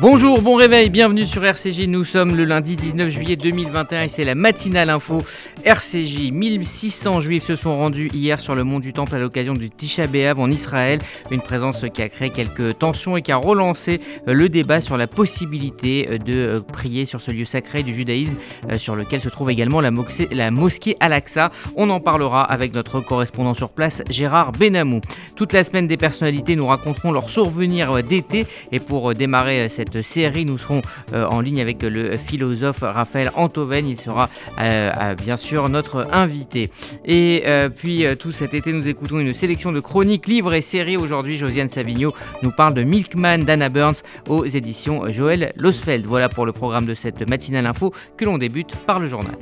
Bonjour, bon réveil, bienvenue sur RCJ. Nous sommes le lundi 19 juillet 2021 et c'est la matinale info RCJ. 1600 juifs se sont rendus hier sur le mont du Temple à l'occasion du Tisha B'Av en Israël. Une présence qui a créé quelques tensions et qui a relancé euh, le débat sur la possibilité euh, de euh, prier sur ce lieu sacré du judaïsme sur lequel se trouve également la, mosquée Al-Aqsa. On en parlera avec notre correspondant sur place, Gérard Benamou. Toute la semaine, des personnalités nous raconteront leurs souvenirs d'été et pour démarrer cette série. Nous serons euh, en ligne avec le philosophe Raphaël Antoven. Il sera euh, bien sûr notre invité. Et euh, puis tout cet été, nous écoutons une sélection de chroniques, livres et séries. Aujourd'hui, Josiane Savigno nous parle de Milkman d'Anna Burns aux éditions Joël Losfeld. Voilà pour le programme de cette matinale info que l'on débute par le journal.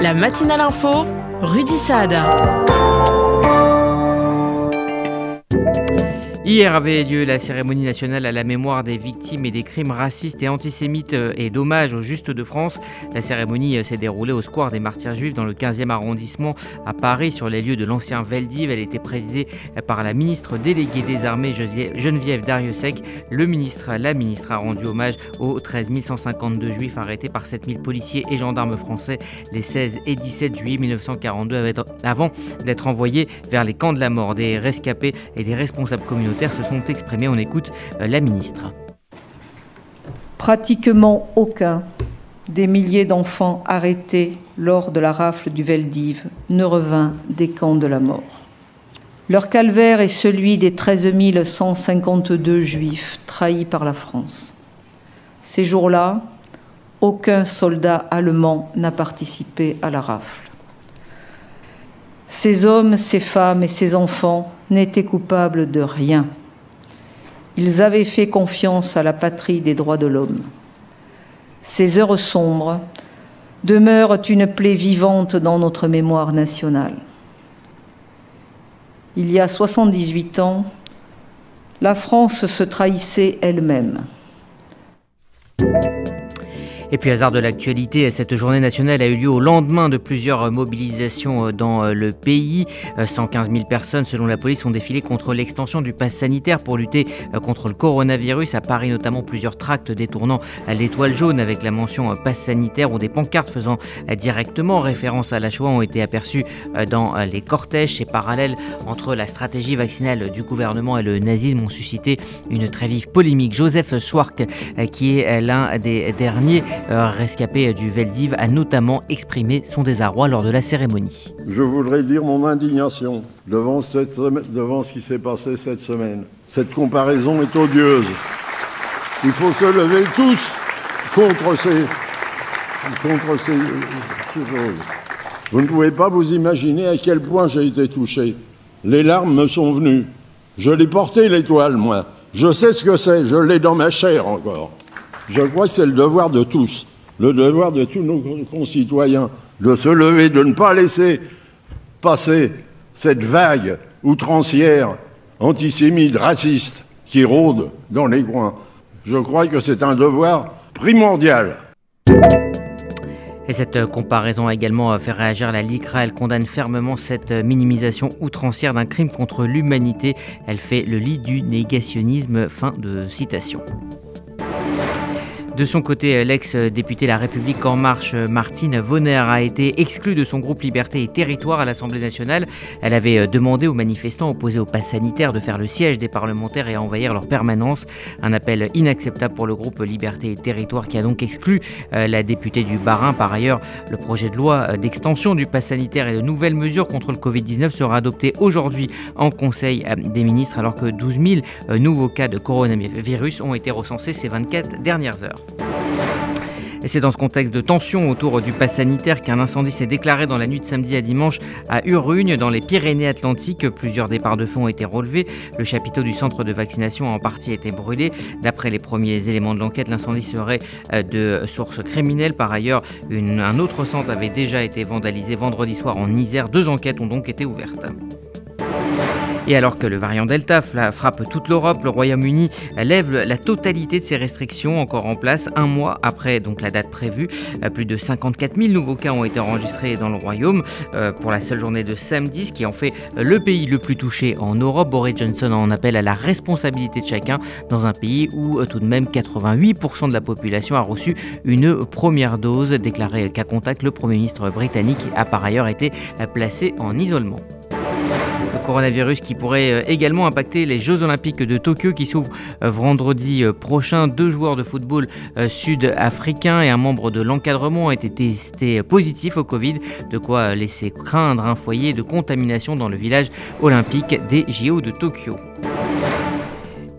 La matinale info, Rudy Saad. Hier avait lieu la cérémonie nationale à la mémoire des victimes et des crimes racistes et antisémites euh, et d'hommage au Juste de France. La cérémonie euh, s'est déroulée au square des Martyrs Juifs dans le 15e arrondissement à Paris, sur les lieux de l'ancien Veldiv. Elle était présidée euh, par la ministre déléguée des Armées Geneviève Dariussec. Le ministre, la ministre a rendu hommage aux 13 152 juifs arrêtés par 7000 policiers et gendarmes français les 16 et 17 juillet 1942 avant d'être envoyés vers les camps de la mort. Des rescapés et des responsables communautaires se sont exprimés. On écoute euh, la ministre. Pratiquement aucun des milliers d'enfants arrêtés lors de la rafle du Veldiv ne revint des camps de la mort. Leur calvaire est celui des 13 152 juifs trahis par la France. Ces jours-là, aucun soldat allemand n'a participé à la rafle. Ces hommes, ces femmes et ces enfants n'étaient coupables de rien. Ils avaient fait confiance à la patrie des droits de l'homme. Ces heures sombres demeurent une plaie vivante dans notre mémoire nationale. Il y a 78 ans, la France se trahissait elle-même. Et puis hasard de l'actualité, cette journée nationale a eu lieu au lendemain de plusieurs mobilisations euh, dans euh, le pays. 115 euh, 000 personnes, selon la police, ont défilé contre l'extension du pass sanitaire pour lutter contre le coronavirus. À Paris, notamment, plusieurs tracts détournant l'étoile jaune avec la mention pass sanitaire ou des pancartes faisant directement référence à la Shoah ont été aperçus dans les cortèges. Ces parallèles entre la stratégie vaccinale du gouvernement et le nazisme ont suscité une très vive polémique. Joseph Swark, qui est l'un des derniers rescapé du Veldiv, a notamment exprimé son désarroi lors de la cérémonie. Je voudrais dire mon indignation devant, ce qui s'est passé cette semaine. Cette comparaison est odieuse. Il faut se lever tous contre ces, contre ces, ces choses. Vous ne pouvez pas vous imaginer à quel point j'ai été touché. Les larmes me sont venues. Je l'ai porté l'étoile, moi. Je sais ce que c'est, je l'ai dans ma chair encore. Je crois que c'est le devoir de tous, le devoir de tous nos concitoyens, de se lever, de ne pas laisser passer cette vague outrancière, antisémite, raciste, qui rôde dans les coins. Je crois que c'est un devoir primordial. Et cette comparaison a également fait réagir la LICRA. Elle condamne fermement cette minimisation outrancière d'un crime contre l'humanité. Elle fait le lit du négationnisme. Fin de citation. De son côté, l'ex-député La République En Marche, Martine Vonner, a été exclue de son groupe Liberté et Territoire à l'Assemblée nationale. Elle avait euh, demandé aux manifestants opposés au pass sanitaire de faire le siège des parlementaires et à envahir leur permanence. Un appel inacceptable pour le groupe Liberté et Territoire qui a donc exclu euh, la députée du Barin. Par ailleurs, le projet de loi euh, d'extension du pass sanitaire et de nouvelles mesures contre le Covid-19 sera adopté aujourd'hui en Conseil des ministres alors que 12 000 nouveaux cas de coronavirus ont été recensés ces 24 dernières heures. Et c'est dans ce contexte de tension autour du pass sanitaire qu'un incendie s'est déclaré dans la nuit de samedi à dimanche à Urugne, dans les Pyrénées-Atlantiques. Plusieurs départs de feu ont été relevés. Le chapiteau du centre de vaccination a en partie été brûlé. D'après les premiers éléments de l'enquête, l'incendie serait euh, de source criminelle. Par ailleurs, un autre centre avait déjà été vandalisé vendredi soir en Isère. Deux enquêtes ont donc été ouvertes. Et alors que le variant Delta frappe toute l'Europe, le Royaume-Uni lève la totalité de ses restrictions encore en place un mois après donc la date prévue. Plus de 54 000 nouveaux cas ont été enregistrés dans le Royaume pour la seule journée de samedi, ce qui en fait le pays le plus touché en Europe. Boris Johnson en appelle à la responsabilité de chacun dans un pays où tout de même 88% de la population a reçu une première dose. Déclaré qu'à contact, le Premier ministre britannique a par ailleurs été placé en isolement. Le coronavirus qui pourrait euh, également impacter les Jeux Olympiques de Tokyo qui s'ouvrent euh, vendredi euh, prochain. Deux joueurs de football sud-africains et un membre de l'encadrement ont été testés positifs au Covid, de quoi laisser craindre un foyer de contamination dans le village olympique des JO de Tokyo.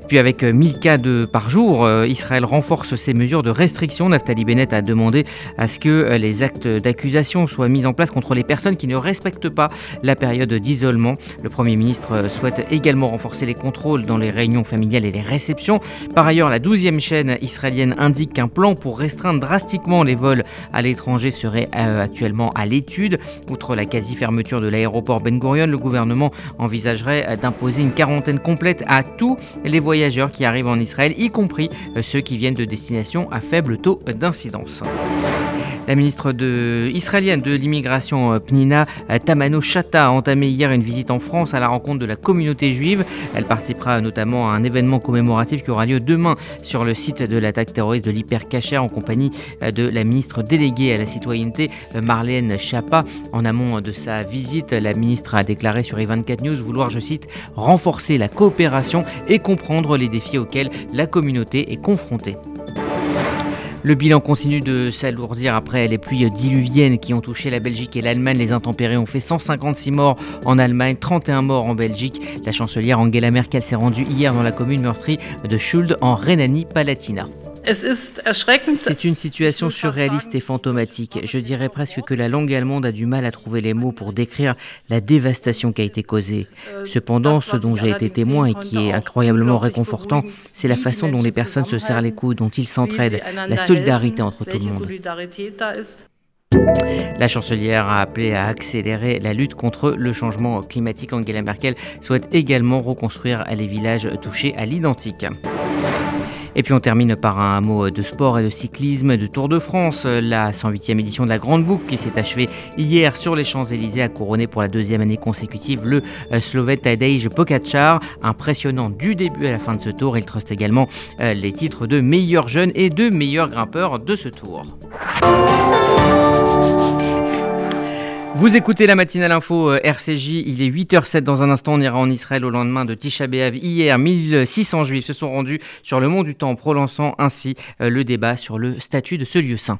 Puis avec 1000 euh, cas de, par jour, euh, Israël renforce ses mesures de restriction. Naftali Bennett a demandé à ce que euh, les actes d'accusation soient mis en place contre les personnes qui ne respectent pas la période d'isolement. Le Premier ministre souhaite également renforcer les contrôles dans les réunions familiales et les réceptions. Par ailleurs, la 12e chaîne israélienne indique qu'un plan pour restreindre drastiquement les vols à l'étranger serait actuellement à l'étude. Outre la quasi-fermeture de l'aéroport Ben Gurion, le gouvernement envisagerait d'imposer une quarantaine complète à tous les voyageurs voyageurs qui arrivent en Israël, y compris euh, ceux qui viennent de destinations à faible taux d'incidence. La ministre israélienne de l'immigration euh, Pnina euh, Tamano Chata a entamé hier une visite en France à la rencontre de la communauté juive. Elle participera notamment à un événement commémoratif qui aura lieu demain sur le site de l'attaque terroriste de l'Hypercacher en compagnie de la ministre déléguée à la citoyenneté Marlène Chapa. En amont de sa visite, la ministre a déclaré sur E24 News vouloir, je cite, renforcer la coopération et comprendre les défis auxquels la communauté est confrontée. Le bilan continue de s'alourdir après les pluies diluviennes qui ont touché la Belgique et l'Allemagne. Les intempéries ont fait 156 morts en Allemagne, 31 morts en Belgique. La chancelière Angela Merkel s'est rendue hier dans la commune meurtrie de Schuld en Rhénanie-Palatinat. C'est une situation surréaliste et fantomatique. Je dirais presque que la langue allemande a du mal à trouver les mots pour décrire la dévastation qui a été causée. Euh, Cependant, ce dont j'ai été témoin et qui est incroyablement réconfortant, c'est la façon dont les personnes se serrent les coudes, dont ils s'entraident, la solidarité entre tout le monde. La chancelière a appelé à accélérer la lutte contre le changement climatique. Angela Merkel souhaite également reconstruire les villages touchés à l'identique. Et puis on termine par un mot de sport et de cyclisme de Tour de France. La 108e édition de la Grande Boucle qui s'est achevée hier sur les Champs-Élysées a couronné pour la deuxième année consécutive le euh, Slovète Tadej Pogacar. Impressionnant du début à la fin de ce tour. Il truste également euh, les titres de meilleur jeune et de meilleur grimpeur de ce tour. Vous écoutez la matinale info euh, RCJ, il est 8h07 dans un instant, on ira en Israël au lendemain de Tisha B'Av. Hier, 1600 juifs se sont rendus sur le mont du Temple, relançant ainsi euh, le débat sur le statut de ce lieu saint.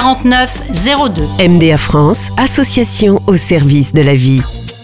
49 02. MDA France, association au service de la vie.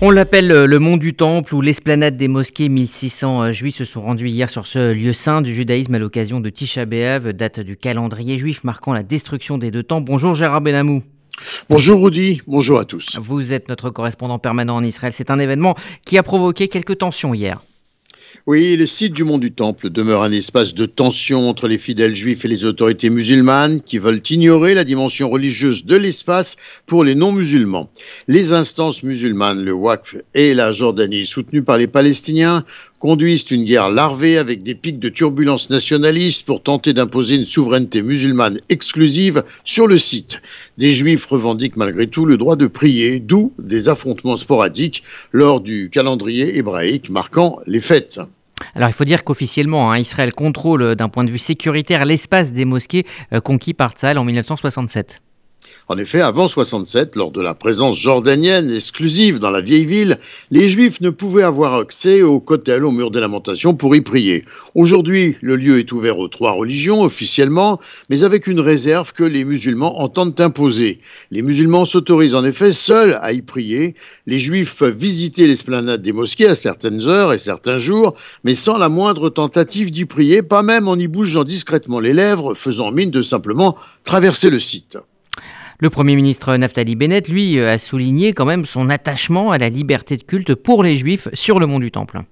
On l'appelle euh, le mont du Temple ou l'esplanade des mosquées. 1600 euh, juifs se sont rendus hier sur ce lieu saint du judaïsme à l'occasion de Tisha B'Av, date du calendrier juif marquant la destruction des deux temps. Bonjour Gérard Benamou. Bonjour Rudy, bonjour à tous. Vous êtes notre correspondant permanent en Israël. C'est un événement qui a provoqué quelques tensions hier. Oui, le site du Mont du Temple demeure un espace de tension entre les fidèles juifs et les autorités musulmanes qui veulent ignorer la dimension religieuse de l'espace pour les non-musulmans. Les instances musulmanes, le Waqf et la Jordanie, soutenues par les Palestiniens, conduisent une guerre larvée avec des pics de turbulences nationalistes pour tenter d'imposer une souveraineté musulmane exclusive sur le site. Des juifs revendiquent malgré tout le droit de prier, d'où des affrontements sporadiques lors du calendrier hébraïque marquant les fêtes. Alors il faut dire qu'officiellement, hein, Israël contrôle d'un point de vue sécuritaire l'espace des mosquées euh, conquis par Tzal en 1967. En effet, avant 67, lors de la présence jordanienne exclusive dans la vieille ville, les Juifs ne pouvaient avoir accès au Kotel, au mur des lamentations, pour y prier. Aujourd'hui, le lieu est ouvert aux trois religions officiellement, mais avec une réserve que les musulmans entendent imposer. Les musulmans s'autorisent en effet seuls à y prier. Les Juifs peuvent visiter l'esplanade des mosquées à certaines heures et certains jours, mais sans la moindre tentative d'y prier, pas même en y bougeant discrètement les lèvres, faisant mine de simplement traverser le site. Le Premier ministre Naftali Bennett, lui, a souligné quand même son attachement à la liberté de culte pour les Juifs sur le mont du Temple.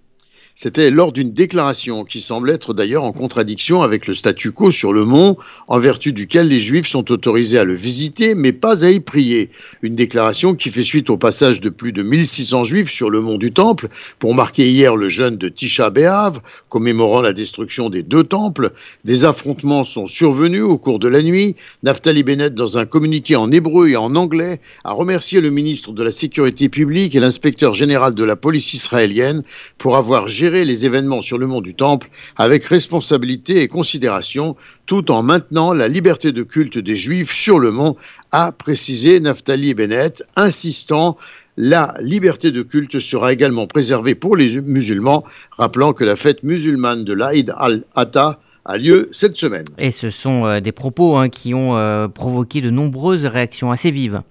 C'était lors d'une déclaration qui semble être d'ailleurs en contradiction avec le statu quo sur le mont, en vertu duquel les Juifs sont autorisés à le visiter, mais pas à y prier. Une déclaration qui fait suite au passage de plus de 1600 Juifs sur le mont du Temple pour marquer hier le jeûne de Tisha B'Av, commémorant la destruction des deux temples. Des affrontements sont survenus au cours de la nuit. Naftali Bennett, dans un communiqué en hébreu et en anglais, a remercié le ministre de la Sécurité publique et l'inspecteur général de la police israélienne pour avoir gérer les événements sur le mont du Temple avec responsabilité et considération, tout en maintenant la liberté de culte des Juifs sur le mont, a précisé Naftali Bennett, insistant la liberté de culte sera également préservée pour les musulmans, rappelant que la fête musulmane de l'Aïd al-Atta a lieu cette semaine. Et ce sont euh, des propos hein, qui ont euh, provoqué de nombreuses réactions assez vives.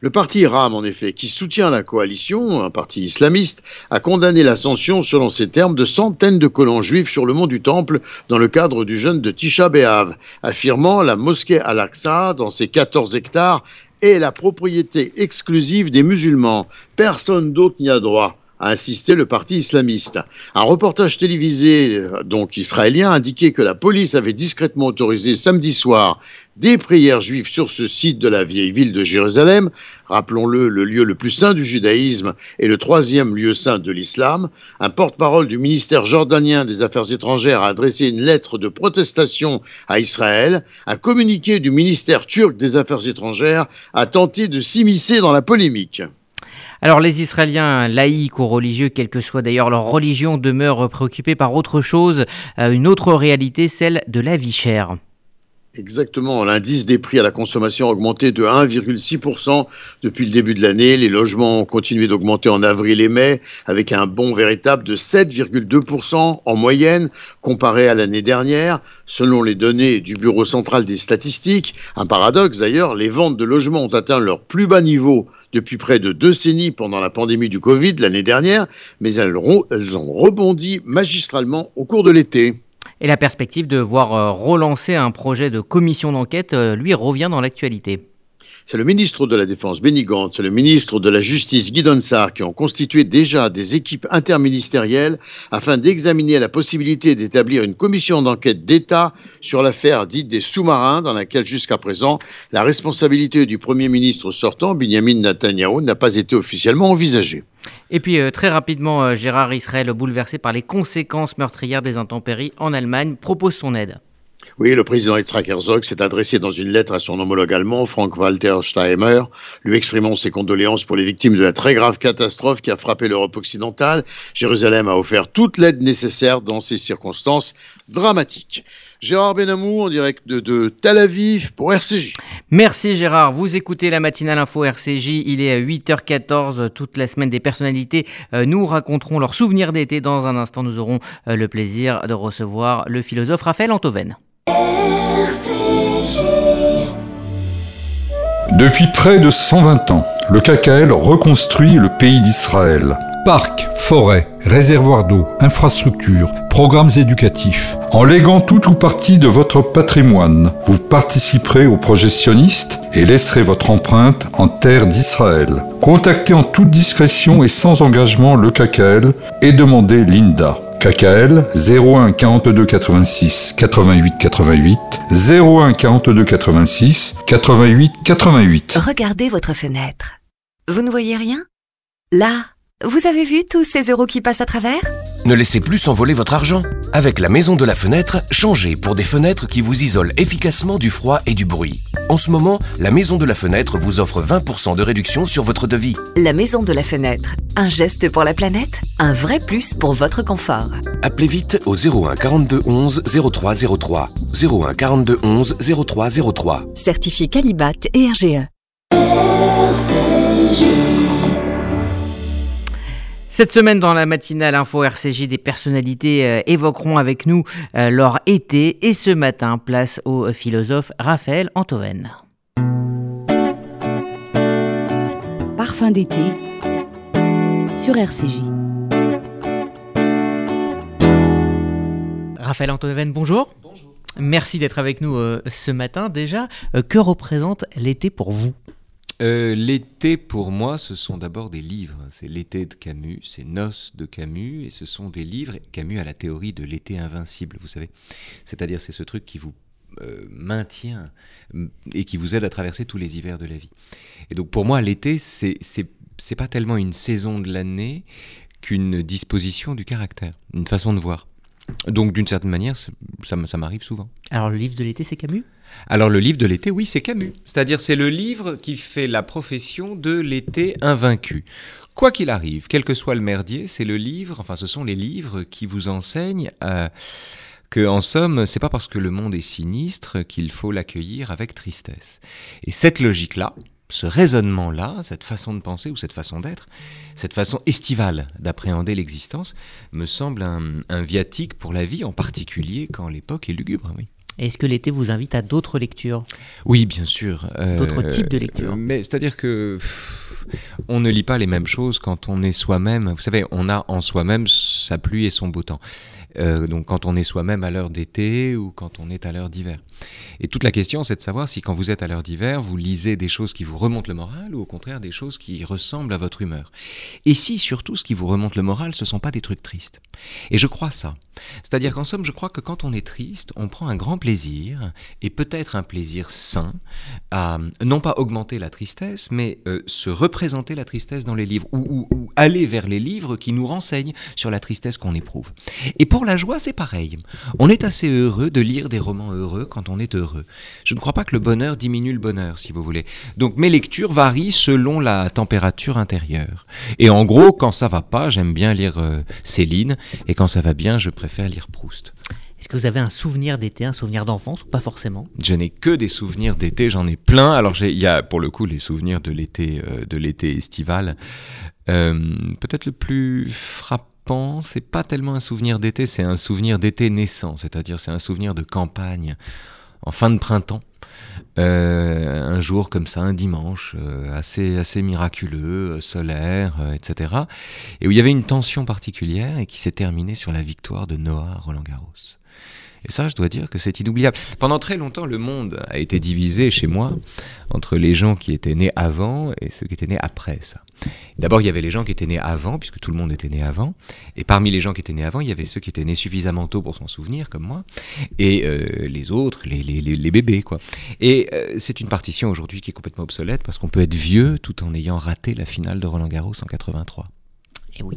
Le parti RAM, en effet, qui soutient la coalition, un parti islamiste, a condamné l'ascension, selon ses termes, de centaines de colons juifs sur le mont du Temple dans le cadre du jeûne de Tisha B'Av, affirmant la mosquée Al-Aqsa, dans ses 14 hectares, est la propriété exclusive des musulmans. Personne d'autre n'y a droit a insisté le parti islamiste. Un reportage télévisé, euh, donc israélien, indiquait que la police avait discrètement autorisé samedi soir des prières juives sur ce site de la vieille ville de Jérusalem, rappelons-le, le lieu le plus saint du judaïsme et le troisième lieu saint de l'islam. Un porte-parole du ministère jordanien des Affaires étrangères a adressé une lettre de protestation à Israël. Un communiqué du ministère turc des Affaires étrangères a tenté de s'immiscer dans la polémique. Alors les Israéliens laïcs ou religieux, quelle que soit d'ailleurs leur religion, demeurent préoccupés par autre chose, euh, une autre réalité, celle de la vie chère. Exactement, l'indice des prix à la consommation a augmenté de 1,6% depuis le début de l'année. Les logements ont continué d'augmenter en avril et mai avec un bond véritable de 7,2% en moyenne comparé à l'année dernière. Selon les données du Bureau central des statistiques, un paradoxe d'ailleurs, les ventes de logements ont atteint leur plus bas niveau depuis près de deux décennies pendant la pandémie du Covid l'année dernière, mais elles ont rebondi magistralement au cours de l'été. Et la perspective de voir euh, relancer un projet de commission d'enquête, euh, lui, revient dans l'actualité. C'est le ministre de la Défense Benny et le ministre de la Justice Guy Donsard qui ont constitué déjà des équipes interministérielles afin d'examiner la possibilité d'établir une commission d'enquête d'État sur l'affaire dite des sous-marins dans laquelle jusqu'à présent la responsabilité du Premier ministre sortant, Benjamin Netanyahu, n'a pas été officiellement envisagée. Et puis euh, très rapidement, euh, Gérard Israël, bouleversé par les conséquences meurtrières des intempéries en Allemagne, propose son aide. Oui, le président Yitzhak Herzog s'est adressé dans une lettre à son homologue allemand, Frank-Walter Steinmeier, lui exprimant ses condoléances pour les victimes de la très grave catastrophe qui a frappé l'Europe occidentale. Jérusalem a offert toute l'aide nécessaire dans ces circonstances dramatiques. Gérard Benamou en direct de, Tel Aviv pour RCJ. Merci Gérard. Vous écoutez la matinale info RCJ. Il est 8h14 toute la semaine des personnalités. Euh, nous raconterons leurs souvenirs d'été. Dans un instant, nous aurons euh, le plaisir de recevoir le philosophe Raphaël Antoven. Depuis près de 120 ans, le KKL reconstruit le pays d'Israël. Parcs, forêts, réservoirs d'eau, infrastructures, programmes éducatifs. En léguant tout ou partie de votre patrimoine, vous participerez au projet sioniste et laisserez votre empreinte en terre d'Israël. Contactez en toute discrétion et sans engagement le KKL et demandez l'INDA. KKL 01 42 86 88 88 01 42 86 88 88. Regardez votre fenêtre. Vous ne voyez rien? Là, vous avez vu tous ces euros qui passent à travers? Ne laissez plus s'envoler votre argent. Avec la maison de la fenêtre, changez pour des fenêtres qui vous isolent efficacement du froid et du bruit. En ce moment, la maison de la fenêtre vous offre 20% de réduction sur votre devis. La maison de la fenêtre, un geste pour la planète, un vrai plus pour votre confort. Appelez vite au 01 42 11 0303. 01 42 11 0303. Certifié Calibat et RGE. Cette semaine, dans la matinale Info RCJ, des personnalités euh, évoqueront avec nous euh, leur été. Et ce matin, place au philosophe Raphaël Antoven. Parfum d'été sur RCJ. Raphaël Antoven, bonjour. Bonjour. Merci d'être avec nous euh, ce matin. Déjà, que représente l'été pour vous? Euh, l'été, pour moi, ce sont d'abord des livres. C'est l'été de Camus, c'est Noces de Camus, et ce sont des livres. Camus a la théorie de l'été invincible, vous savez. C'est-à-dire, c'est ce truc qui vous euh, maintient et qui vous aide à traverser tous les hivers de la vie. Et donc, pour moi, l'été, c'est c'est pas tellement une saison de l'année qu'une disposition du caractère, une façon de voir. Donc, d'une certaine manière, ça, ça m'arrive souvent. Alors, le livre de l'été, c'est Camus? Alors le livre de l'été, oui, c'est Camus. C'est-à-dire c'est le livre qui fait la profession de l'été invaincu. Quoi qu'il arrive, quel que soit le merdier, c'est le livre, enfin ce sont les livres qui vous enseignent euh, que en somme, c'est pas parce que le monde est sinistre qu'il faut l'accueillir avec tristesse. Et cette logique-là, ce raisonnement-là, cette façon de penser ou cette façon d'être, cette façon estivale d'appréhender l'existence, me semble un, viatique pour la vie, en particulier quand l'époque est lugubre. Oui. Est-ce que l'été vous invite à d'autres lectures? Oui, bien sûr. Euh, d'autres types de lectures. mais c'est-à-dire que on ne lit pas les mêmes choses quand on est soi-même. Vous savez, on a en soi-même sa pluie et son beau temps. Euh, donc quand on est soi-même à l'heure d'été ou quand on est à l'heure d'hiver. Et toute la question, c'est de savoir si quand vous êtes à l'heure d'hiver, vous lisez des choses qui vous remontent le moral ou au contraire des choses qui ressemblent à votre humeur. Et si surtout ce qui vous remonte le moral, ce ne sont pas des trucs tristes. Et je crois ça. C'est-à-dire qu'en somme, je crois que quand on est triste, on prend un grand plaisir, et peut-être un plaisir sain, à non pas augmenter la tristesse, mais euh, se représenter la tristesse dans les livres, ou, ou, aller vers les livres qui nous renseignent sur la tristesse qu'on éprouve. Et pour la joie, c'est pareil. On est assez heureux de lire des romans heureux quand on est heureux. Je ne crois pas que le bonheur diminue le bonheur, si vous voulez. Donc mes lectures varient selon la température intérieure. Et en gros, quand ça va pas, j'aime bien lire euh, Céline, et quand ça va bien, je préfère lire Proust. Est-ce que vous avez un souvenir d'été, un souvenir d'enfance ou pas forcément? Je n'ai que des souvenirs d'été, j'en ai plein. Alors il y a pour le coup les souvenirs de l'été, euh, de l'été estival. Euh, peut-être le plus frappant, c'est pas tellement un souvenir d'été, c'est un souvenir d'été naissant, c'est-à-dire c'est un souvenir de campagne en fin de printemps. Euh, un jour comme ça, un dimanche, assez, assez miraculeux, solaire, etc. Et où il y avait une tension particulière et qui s'est terminée sur la victoire de Noah Roland Garros. Et ça, je dois dire que c'est inoubliable. Pendant très longtemps, le monde a été divisé chez moi entre les gens qui étaient nés avant et ceux qui étaient nés après ça. D'abord, il y avait les gens qui étaient nés avant, puisque tout le monde était né avant. Et parmi les gens qui étaient nés avant, il y avait ceux qui étaient nés suffisamment tôt pour s'en souvenir, comme moi, et euh, les autres, les, les, les, bébés, quoi. Et euh, c'est une partition aujourd'hui qui est complètement obsolète parce qu'on peut être vieux tout en ayant raté la finale de Roland Garros en 83. Et oui.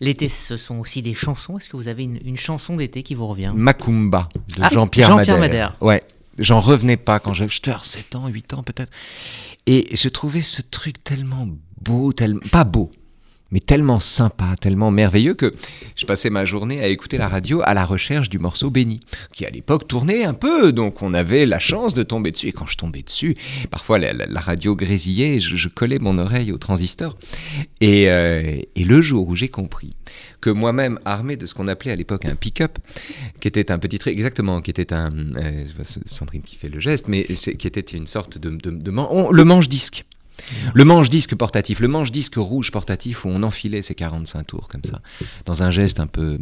L'été, ce sont aussi des chansons. Est-ce que vous avez une, chanson d'été qui vous revient? Macumba de ah, Jean-Pierre Jean Madère. Ouais. J'en revenais pas quand j'avais 7 ans, 8 ans peut-être. Et je trouvais ce truc tellement beau, tellement pas beau, mais tellement sympa, tellement merveilleux que je passais ma journée à écouter la radio à la recherche du morceau béni, qui à l'époque tournait un peu, donc on avait la chance de tomber dessus. Et quand je tombais dessus, parfois la, radio grésillait, je, collais mon oreille au transistor. Et, euh, et le jour où j'ai compris que moi-même, armé de ce qu'on appelait à l'époque un pick-up, qui était un petit exactement, qui était un, euh, Sandrine qui fait le geste, mais qui était une sorte de le manche-disque. Le manche-disque portatif, le manche-disque rouge portatif où on enfilait ces 45 tours comme ça, dans un geste un peu...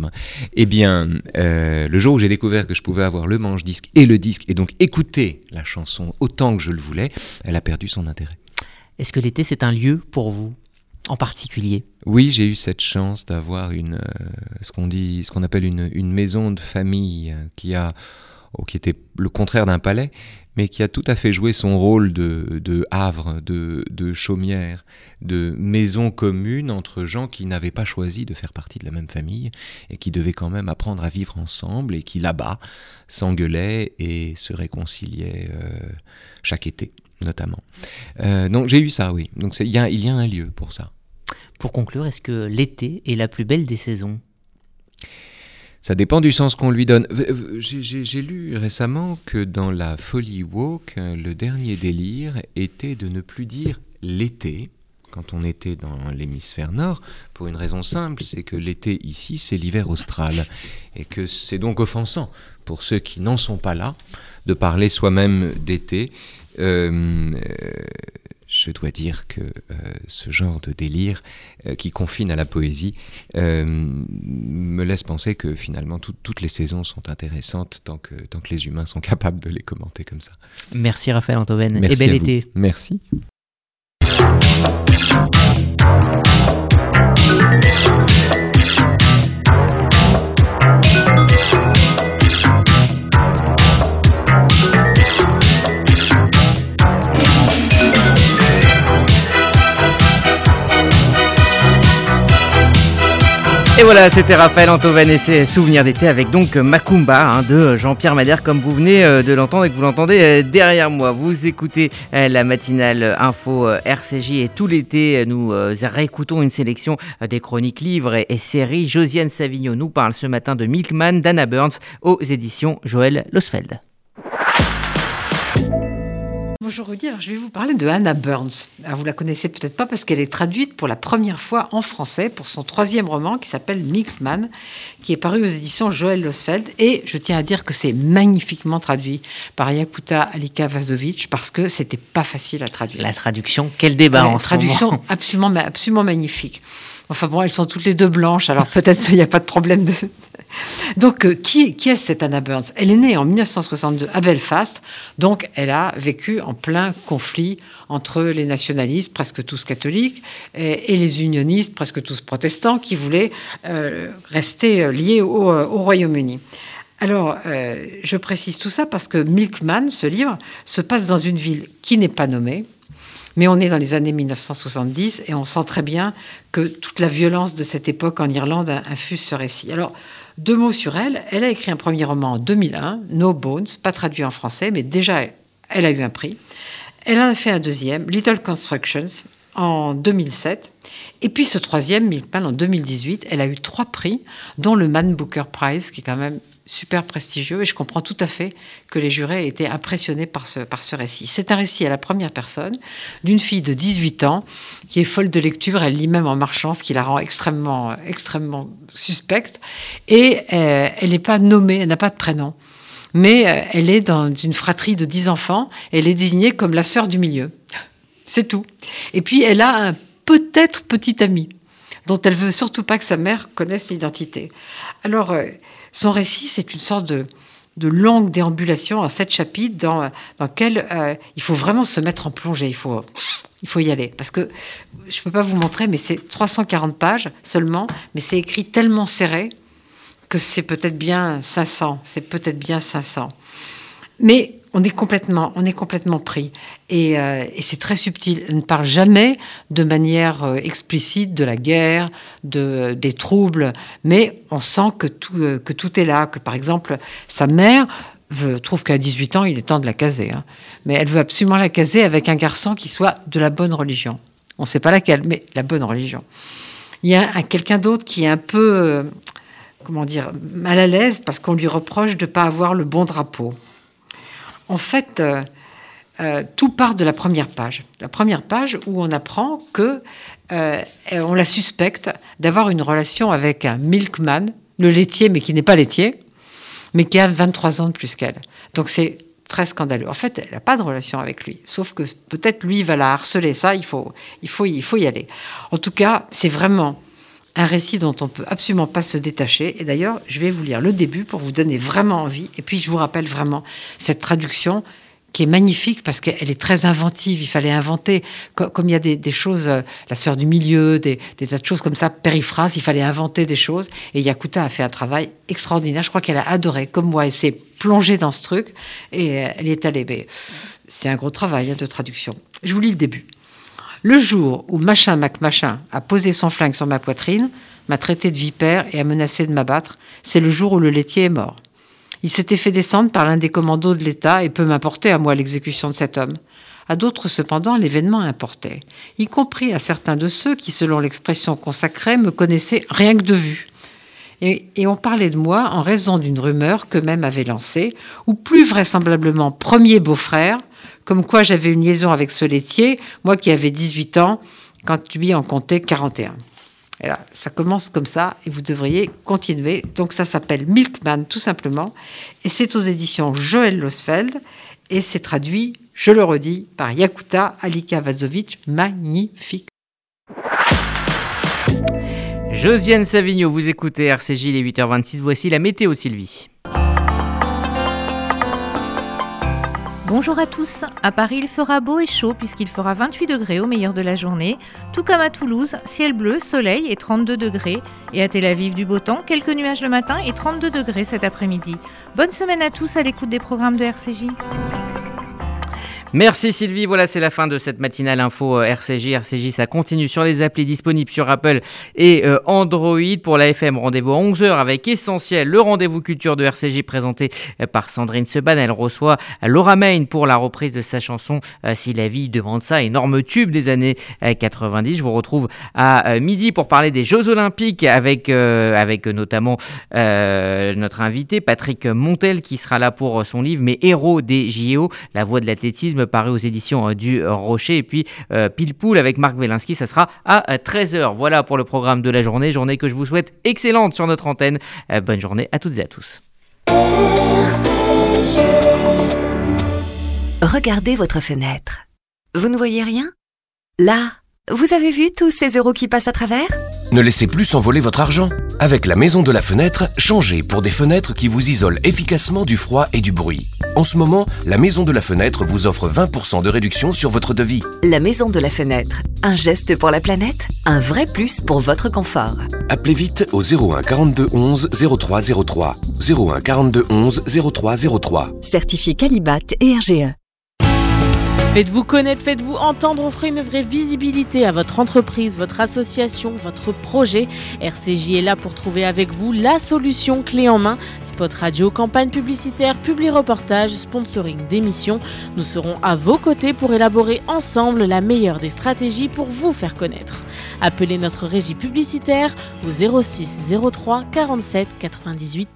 Eh bien, euh, le jour où j'ai découvert que je pouvais avoir le manche-disque et le disque, et donc écouter la chanson autant que je le voulais, elle a perdu son intérêt. Est-ce que l'été, c'est un lieu pour vous en particulier? Oui, j'ai eu cette chance d'avoir une, euh, ce qu'on dit, ce qu'on appelle une, une, maison de famille euh, qui a, oh, qui était le contraire d'un palais, mais qui a tout à fait joué son rôle de, havre, de, de, chaumière, de maison commune entre gens qui n'avaient pas choisi de faire partie de la même famille et qui devaient quand même apprendre à vivre ensemble et qui là-bas s'engueulaient et se réconciliaient euh, chaque été notamment. Euh, donc j'ai eu ça, oui. Donc y a, il y a un lieu pour ça. Pour conclure, est-ce que l'été est la plus belle des saisons? Ça dépend du sens qu'on lui donne. J'ai lu récemment que dans la Folie Walk, le dernier délire était de ne plus dire l'été quand on était dans l'hémisphère nord, pour une raison simple, c'est que l'été ici, c'est l'hiver austral, et que c'est donc offensant pour ceux qui n'en sont pas là de parler soi-même d'été. Euh, je dois dire que euh, ce genre de délire euh, qui confine à la poésie euh, me laisse penser que finalement toutes les saisons sont intéressantes tant que, tant que les humains sont capables de les commenter comme ça. Merci Raphaël Antoven et bel été. Merci. Et voilà, c'était Raphaël Antoven et ses souvenirs d'été avec donc Macumba hein, de Jean-Pierre Madère, comme vous venez euh, de l'entendre et que vous l'entendez euh, derrière moi. Vous écoutez euh, la matinale info RCJ et tout l'été, nous réécoutons une sélection des chroniques livres et, séries. Josiane Savigno nous parle ce matin de Milkman d'Anna Burns aux éditions Joël Losfeld. Bonjour Rudy, alors je vais vous parler de Hannah Burns. Alors vous la connaissez peut-être pas parce qu'elle est traduite pour la première fois en français pour son troisième roman qui s'appelle Milkman, qui est paru aux éditions Joël Losfeld. Et je tiens à dire que c'est magnifiquement traduit par Yakuta Alika Vazovic parce que c'était pas facile à traduire. La traduction, quel débat en traduction absolument, absolument magnifique. Enfin bon, elles sont toutes les deux blanches, alors peut-être qu'il n'y a pas de problème de, donc, euh, qui, est cette Anna Burns? Elle est née en 1962 à Belfast, donc elle a vécu en plein conflit entre les nationalistes, presque tous catholiques, et, les unionistes, presque tous protestants, qui voulaient euh, rester liés au, euh, Royaume-Uni. Alors, je précise tout ça parce que Milkman, ce livre, se passe dans une ville qui n'est pas nommée, mais on est dans les années 1970 et on sent très bien que toute la violence de cette époque en Irlande infuse ce récit. Alors, deux mots sur elle. Elle a écrit un premier roman en 2001, No Bones, pas traduit en français, mais déjà elle a eu un prix. Elle en a fait un deuxième, Little Constructions, en 2007. Et puis ce troisième, Milkman, en 2018, elle a eu trois prix, dont le Man Booker Prize, qui est quand même super prestigieux et je comprends tout à fait que les jurés étaient impressionnés par ce, par ce récit. C'est un récit à la première personne d'une fille de 18 ans qui est folle de lecture, elle lit même en marchant, ce qui la rend extrêmement, extrêmement suspecte et euh, elle n'est pas nommée, elle n'a pas de prénom. Mais euh, elle est dans une fratrie de 10 enfants, elle est désignée comme la sœur du milieu. C'est tout. Et puis elle a un peut-être petit ami dont elle veut surtout pas que sa mère connaisse l'identité. Alors, euh, son récit, c'est une sorte de, longue déambulation en sept chapitres dans, dans lequel euh, il faut vraiment se mettre en plongée. Il faut, il faut y aller. Parce que je ne peux pas vous montrer, mais c'est 340 pages seulement, mais c'est écrit tellement serré que c'est peut-être bien 500. C'est peut-être bien 500. Mais on est complètement, on est complètement pris. Et, euh, c'est très subtil. Elle ne parle jamais de manière euh, explicite de la guerre, de, des troubles, mais on sent que tout, euh, que tout est là. Que par exemple, sa mère trouve qu'à 18 ans, il est temps de la caser. Hein. Mais elle veut absolument la caser avec un garçon qui soit de la bonne religion. On ne sait pas laquelle, mais la bonne religion. Il y a quelqu'un d'autre qui est un peu, comment dire, mal à l'aise parce qu'on lui reproche de ne pas avoir le bon drapeau en fait, euh, euh, tout part de la première page. La première page où on apprend que euh, on la suspecte d'avoir une relation avec un milkman, le laitier, mais qui n'est pas laitier, mais qui a 23 ans de plus qu'elle. Donc c'est très scandaleux. En fait, elle n'a pas de relation avec lui, sauf que peut-être lui va la harceler. Ça, il faut, il faut, il faut y aller. En tout cas, c'est vraiment un récit dont on peut absolument pas se détacher. Et d'ailleurs, je vais vous lire le début pour vous donner vraiment envie. Et puis, je vous rappelle vraiment cette traduction qui est magnifique parce qu'elle est très inventive. Il fallait inventer, comme, il y a des, choses, euh, la sœur du milieu, des, tas de choses comme ça, périphrases, il fallait inventer des choses. Et Yakuta a fait un travail extraordinaire. Je crois qu'elle a adoré, comme moi, elle s'est plongée dans ce truc et euh, elle y est allée. Mais c'est un gros travail hein, de traduction. Je vous lis le début. Le jour où Machin Mac Machin a posé son flingue sur ma poitrine, m'a traité de vipère et a menacé de m'abattre, c'est le jour où le laitier est mort. Il s'était fait descendre par l'un des commandos de l'État et peut m'importer à moi l'exécution de cet homme. À d'autres, cependant, l'événement importait, y compris à certains de ceux qui, selon l'expression consacrée, me connaissaient rien que de vue. Et, et on parlait de moi en raison d'une rumeur qu'eux-mêmes avaient lancée, ou plus vraisemblablement premier beau-frère, comme quoi j'avais une liaison avec ce laitier, moi qui avais 18 ans, quand lui en comptait 41. Et là, ça commence comme ça et vous devriez continuer. Donc ça s'appelle Milkman tout simplement et c'est aux éditions Joël Losfeld et c'est traduit, je le redis, par Yakuta Alika Vazovic. Magnifique. Josiane Savigno, vous écoutez RCJ, les 8h26. Voici la météo, Sylvie. Bonjour à tous. À Paris, il fera beau et chaud puisqu'il fera 28 degrés au meilleur de la journée. Tout comme à Toulouse, ciel bleu, soleil et 32 degrés. Et à Tel Aviv, du beau temps, quelques nuages le matin et 32 degrés cet après-midi. Bonne semaine à tous à l'écoute des programmes de RCJ. Merci Sylvie, voilà c'est la fin de cette matinale info euh, RCJ. RCJ ça continue sur les applis disponibles sur Apple et euh, Android. Pour la FM, rendez-vous à 11h avec Essentiel, le rendez-vous culture de RCJ présenté euh, par Sandrine Seban. Elle reçoit Laura Main pour la reprise de sa chanson Si la vie demande ça, énorme tube des années 90. Je vous retrouve à midi pour parler des Jeux Olympiques avec, notamment notre invité Patrick Montel qui sera là pour son livre Mes héros des JO, la voix de l'athlétisme paru aux éditions euh, du Rocher. Et puis euh, Pile Poule avec Marc Velinski, ça sera à 13h. Euh, voilà pour le programme de la journée. Journée que je vous souhaite excellente sur notre antenne. bonne journée à toutes et à tous. Regardez votre fenêtre. Vous ne voyez rien? Là, vous avez vu tous ces euros qui passent à travers? Ne laissez plus s'envoler votre argent. Avec la maison de la fenêtre, changez pour des fenêtres qui vous isolent efficacement du froid et du bruit. En ce moment, la maison de la fenêtre vous offre 20% de réduction sur votre devis. La maison de la fenêtre, un geste pour la planète, un vrai plus pour votre confort. Appelez vite au 01 42 11 0303. 01 42 11 0303. Certifié Calibat et RGE. Faites-vous connaître, faites-vous entendre, offrez une vraie visibilité à votre entreprise, votre association, votre projet. RCJ est là pour trouver avec vous la solution clé en main. Spot radio, campagne publicitaire, publi reportage, sponsoring d'émissions. Nous serons à vos côtés pour élaborer ensemble la meilleure des stratégies pour vous faire connaître. Appelez notre régie publicitaire au 06 03 47 98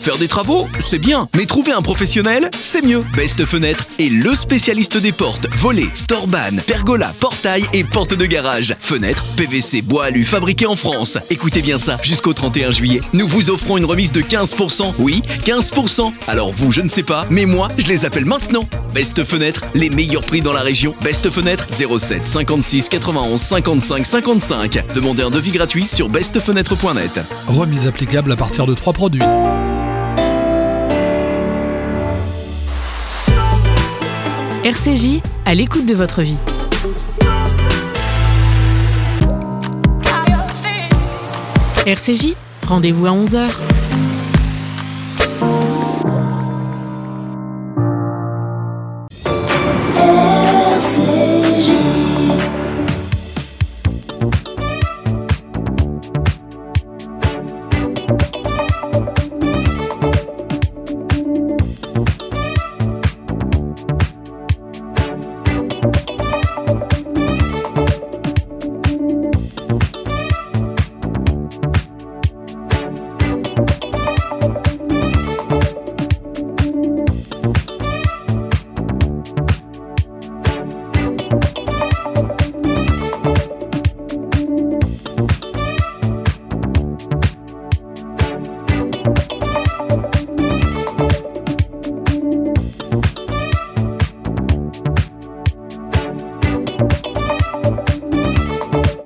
Faire des travaux, c'est bien, mais trouver un professionnel, c'est mieux. Best Fenêtre est le spécialiste des portes, volets, storban, pergola, portail et portes de garage. Fenêtres, PVC, bois alu fabriqués en France. Écoutez bien ça, jusqu'au 31 juillet, nous vous offrons une remise de 15%. Oui, 15%. Alors vous, je ne sais pas, mais moi, je les appelle maintenant. Best Fenêtre, les meilleurs prix dans la région. Best Fenêtre 07 56 91 55 55. Demandez un devis gratuit sur bestfenêtre.net. Remise applicable à partir de 3 produits. RCJ, à l'écoute de votre vie. RCJ, rendez-vous à 11h.